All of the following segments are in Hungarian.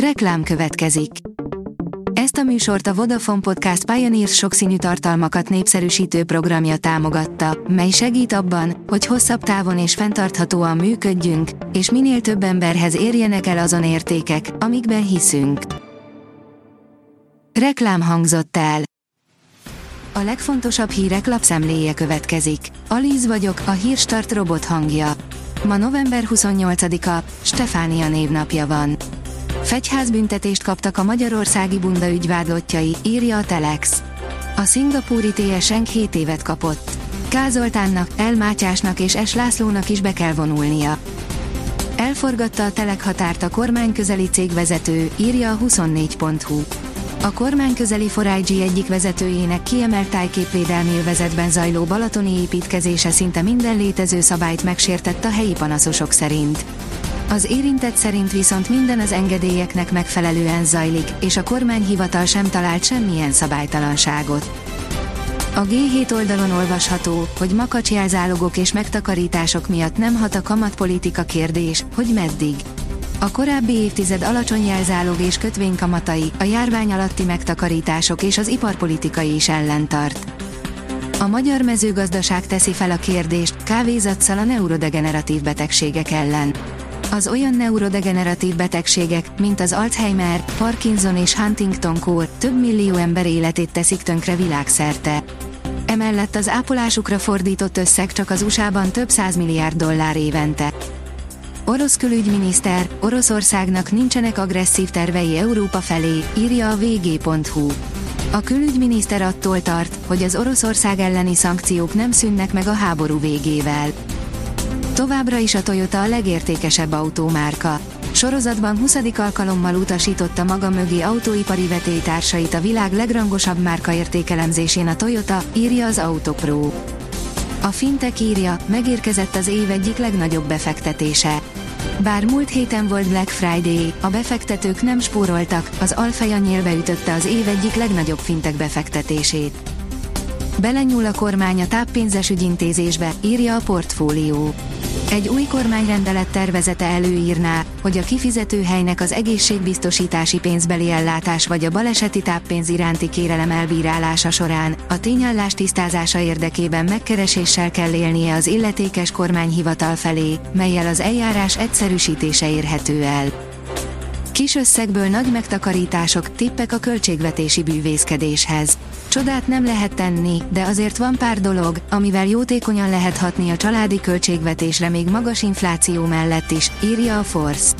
Reklám következik. Ezt a műsort a Vodafone Podcast Pioneers sokszínű tartalmakat népszerűsítő programja támogatta, mely segít abban, hogy hosszabb távon és fenntarthatóan működjünk, és minél több emberhez érjenek el azon értékek, amikben hiszünk. Reklám hangzott el. A legfontosabb hírek lapszemléje következik. Alíz vagyok, a hírstart robot hangja. Ma november 28-a, Stefánia névnapja van. Fegyházbüntetést kaptak a magyarországi bunda ügyvádlottjai, írja a Telex. A szingapúri TSN 7 évet kapott. Kázoltánnak, Elmátyásnak és Es Lászlónak is be kell vonulnia. Elforgatta a telekhatárt a kormányközeli cégvezető, írja a 24.hu. A kormányközeli Forágyi egyik vezetőjének kiemelt tájképvédelmi övezetben zajló balatoni építkezése szinte minden létező szabályt megsértett a helyi panaszosok szerint. Az érintett szerint viszont minden az engedélyeknek megfelelően zajlik, és a kormányhivatal sem talált semmilyen szabálytalanságot. A G7 oldalon olvasható, hogy makacsjelzálogok és megtakarítások miatt nem hat a kamatpolitika kérdés, hogy meddig. A korábbi évtized alacsony jelzálog és kötvénykamatai, a járvány alatti megtakarítások és az iparpolitikai is ellentart. A magyar mezőgazdaság teszi fel a kérdést, kávézatszal a neurodegeneratív betegségek ellen. Az olyan neurodegeneratív betegségek, mint az Alzheimer, Parkinson és Huntington-kór több millió ember életét teszik tönkre világszerte. Emellett az ápolásukra fordított összeg csak az USA-ban több milliárd dollár évente. Orosz külügyminiszter, Oroszországnak nincsenek agresszív tervei Európa felé, írja a vg.hu. A külügyminiszter attól tart, hogy az Oroszország elleni szankciók nem szűnnek meg a háború végével. Továbbra is a Toyota a legértékesebb autómárka. Sorozatban 20. alkalommal utasította maga mögé autóipari vetélytársait a világ legrangosabb márka értékelemzésén a Toyota, írja az Autopro. A Fintech írja, megérkezett az év egyik legnagyobb befektetése. Bár múlt héten volt Black Friday, a befektetők nem spóroltak, az Alfeja nyílbe ütötte az év egyik legnagyobb fintech befektetését. Belenyúl a kormány a táppénzes ügyintézésbe, írja a portfólió. Egy új kormányrendelet tervezete előírná, hogy a kifizetőhelynek az egészségbiztosítási pénzbeli ellátás vagy a baleseti táppénz iránti kérelem elbírálása során a tényállás tisztázása érdekében megkereséssel kell élnie az illetékes kormányhivatal felé, melyel az eljárás egyszerűsítése érhető el. Kis összegből nagy megtakarítások, tippek a költségvetési bűvészkedéshez. Csodát nem lehet tenni, de azért van pár dolog, amivel jótékonyan lehet hatni a családi költségvetésre még magas infláció mellett is, írja a Force.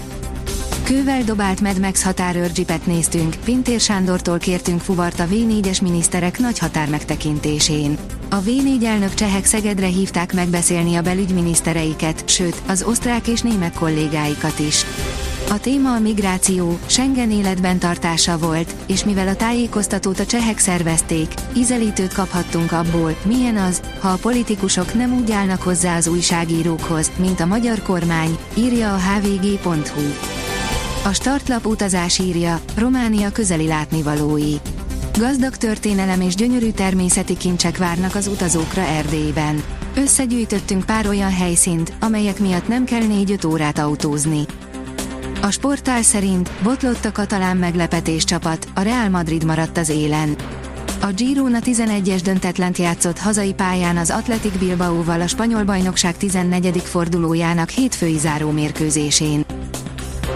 Kővel dobált Mad Max határőrgyipet néztünk, Pintér Sándortól kértünk fuvart a V4-es miniszterek nagy határ megtekintésén. A V4 elnök csehek Szegedre hívták megbeszélni a belügyminisztereiket, sőt, az osztrák és német kollégáikat is. A téma a migráció, Schengen életben tartása volt, és mivel a tájékoztatót a csehek szervezték, ízelítőt kaphattunk abból, milyen az, ha a politikusok nem úgy állnak hozzá az újságírókhoz, mint a magyar kormány, írja a hvg.hu. A startlap utazás írja, Románia közeli látnivalói. Gazdag történelem és gyönyörű természeti kincsek várnak az utazókra Erdélyben. Összegyűjtöttünk pár olyan helyszínt, amelyek miatt nem kell 4-5 órát autózni. A sportál szerint botlott a katalán meglepetés csapat, a Real Madrid maradt az élen. A Girona 11-es döntetlent játszott hazai pályán az Athletic Bilbaóval a spanyol bajnokság 14. fordulójának hétfői záró mérkőzésén.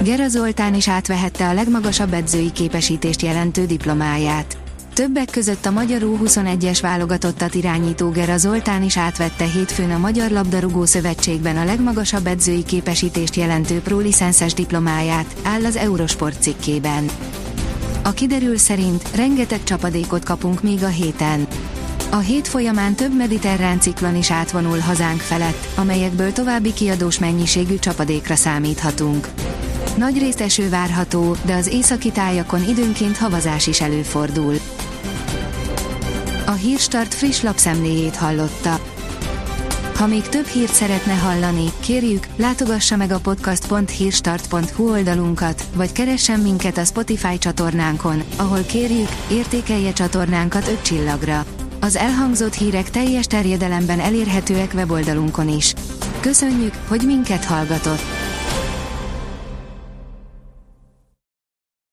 Gera Zoltán is átvehette a legmagasabb edzői képesítést jelentő diplomáját. Többek között a Magyar U21-es válogatottat irányító Gera Zoltán is átvette hétfőn a Magyar Labdarúgó Szövetségben a legmagasabb edzői képesítést jelentő prolicenszes diplomáját, áll az Eurosport cikkében. A kiderül szerint rengeteg csapadékot kapunk még a héten. A hét folyamán több mediterrán ciklon is átvonul hazánk felett, amelyekből további kiadós mennyiségű csapadékra számíthatunk. Nagy részt eső várható, de az északi tájakon időnként havazás is előfordul. A Hírstart friss lapszemléjét hallotta. Ha még több hírt szeretne hallani, kérjük, látogassa meg a podcast.hírstart.hu oldalunkat, vagy keressen minket a Spotify csatornánkon, ahol kérjük, értékelje csatornánkat 5 csillagra. Az elhangzott hírek teljes terjedelemben elérhetőek weboldalunkon is. Köszönjük, hogy minket hallgatott!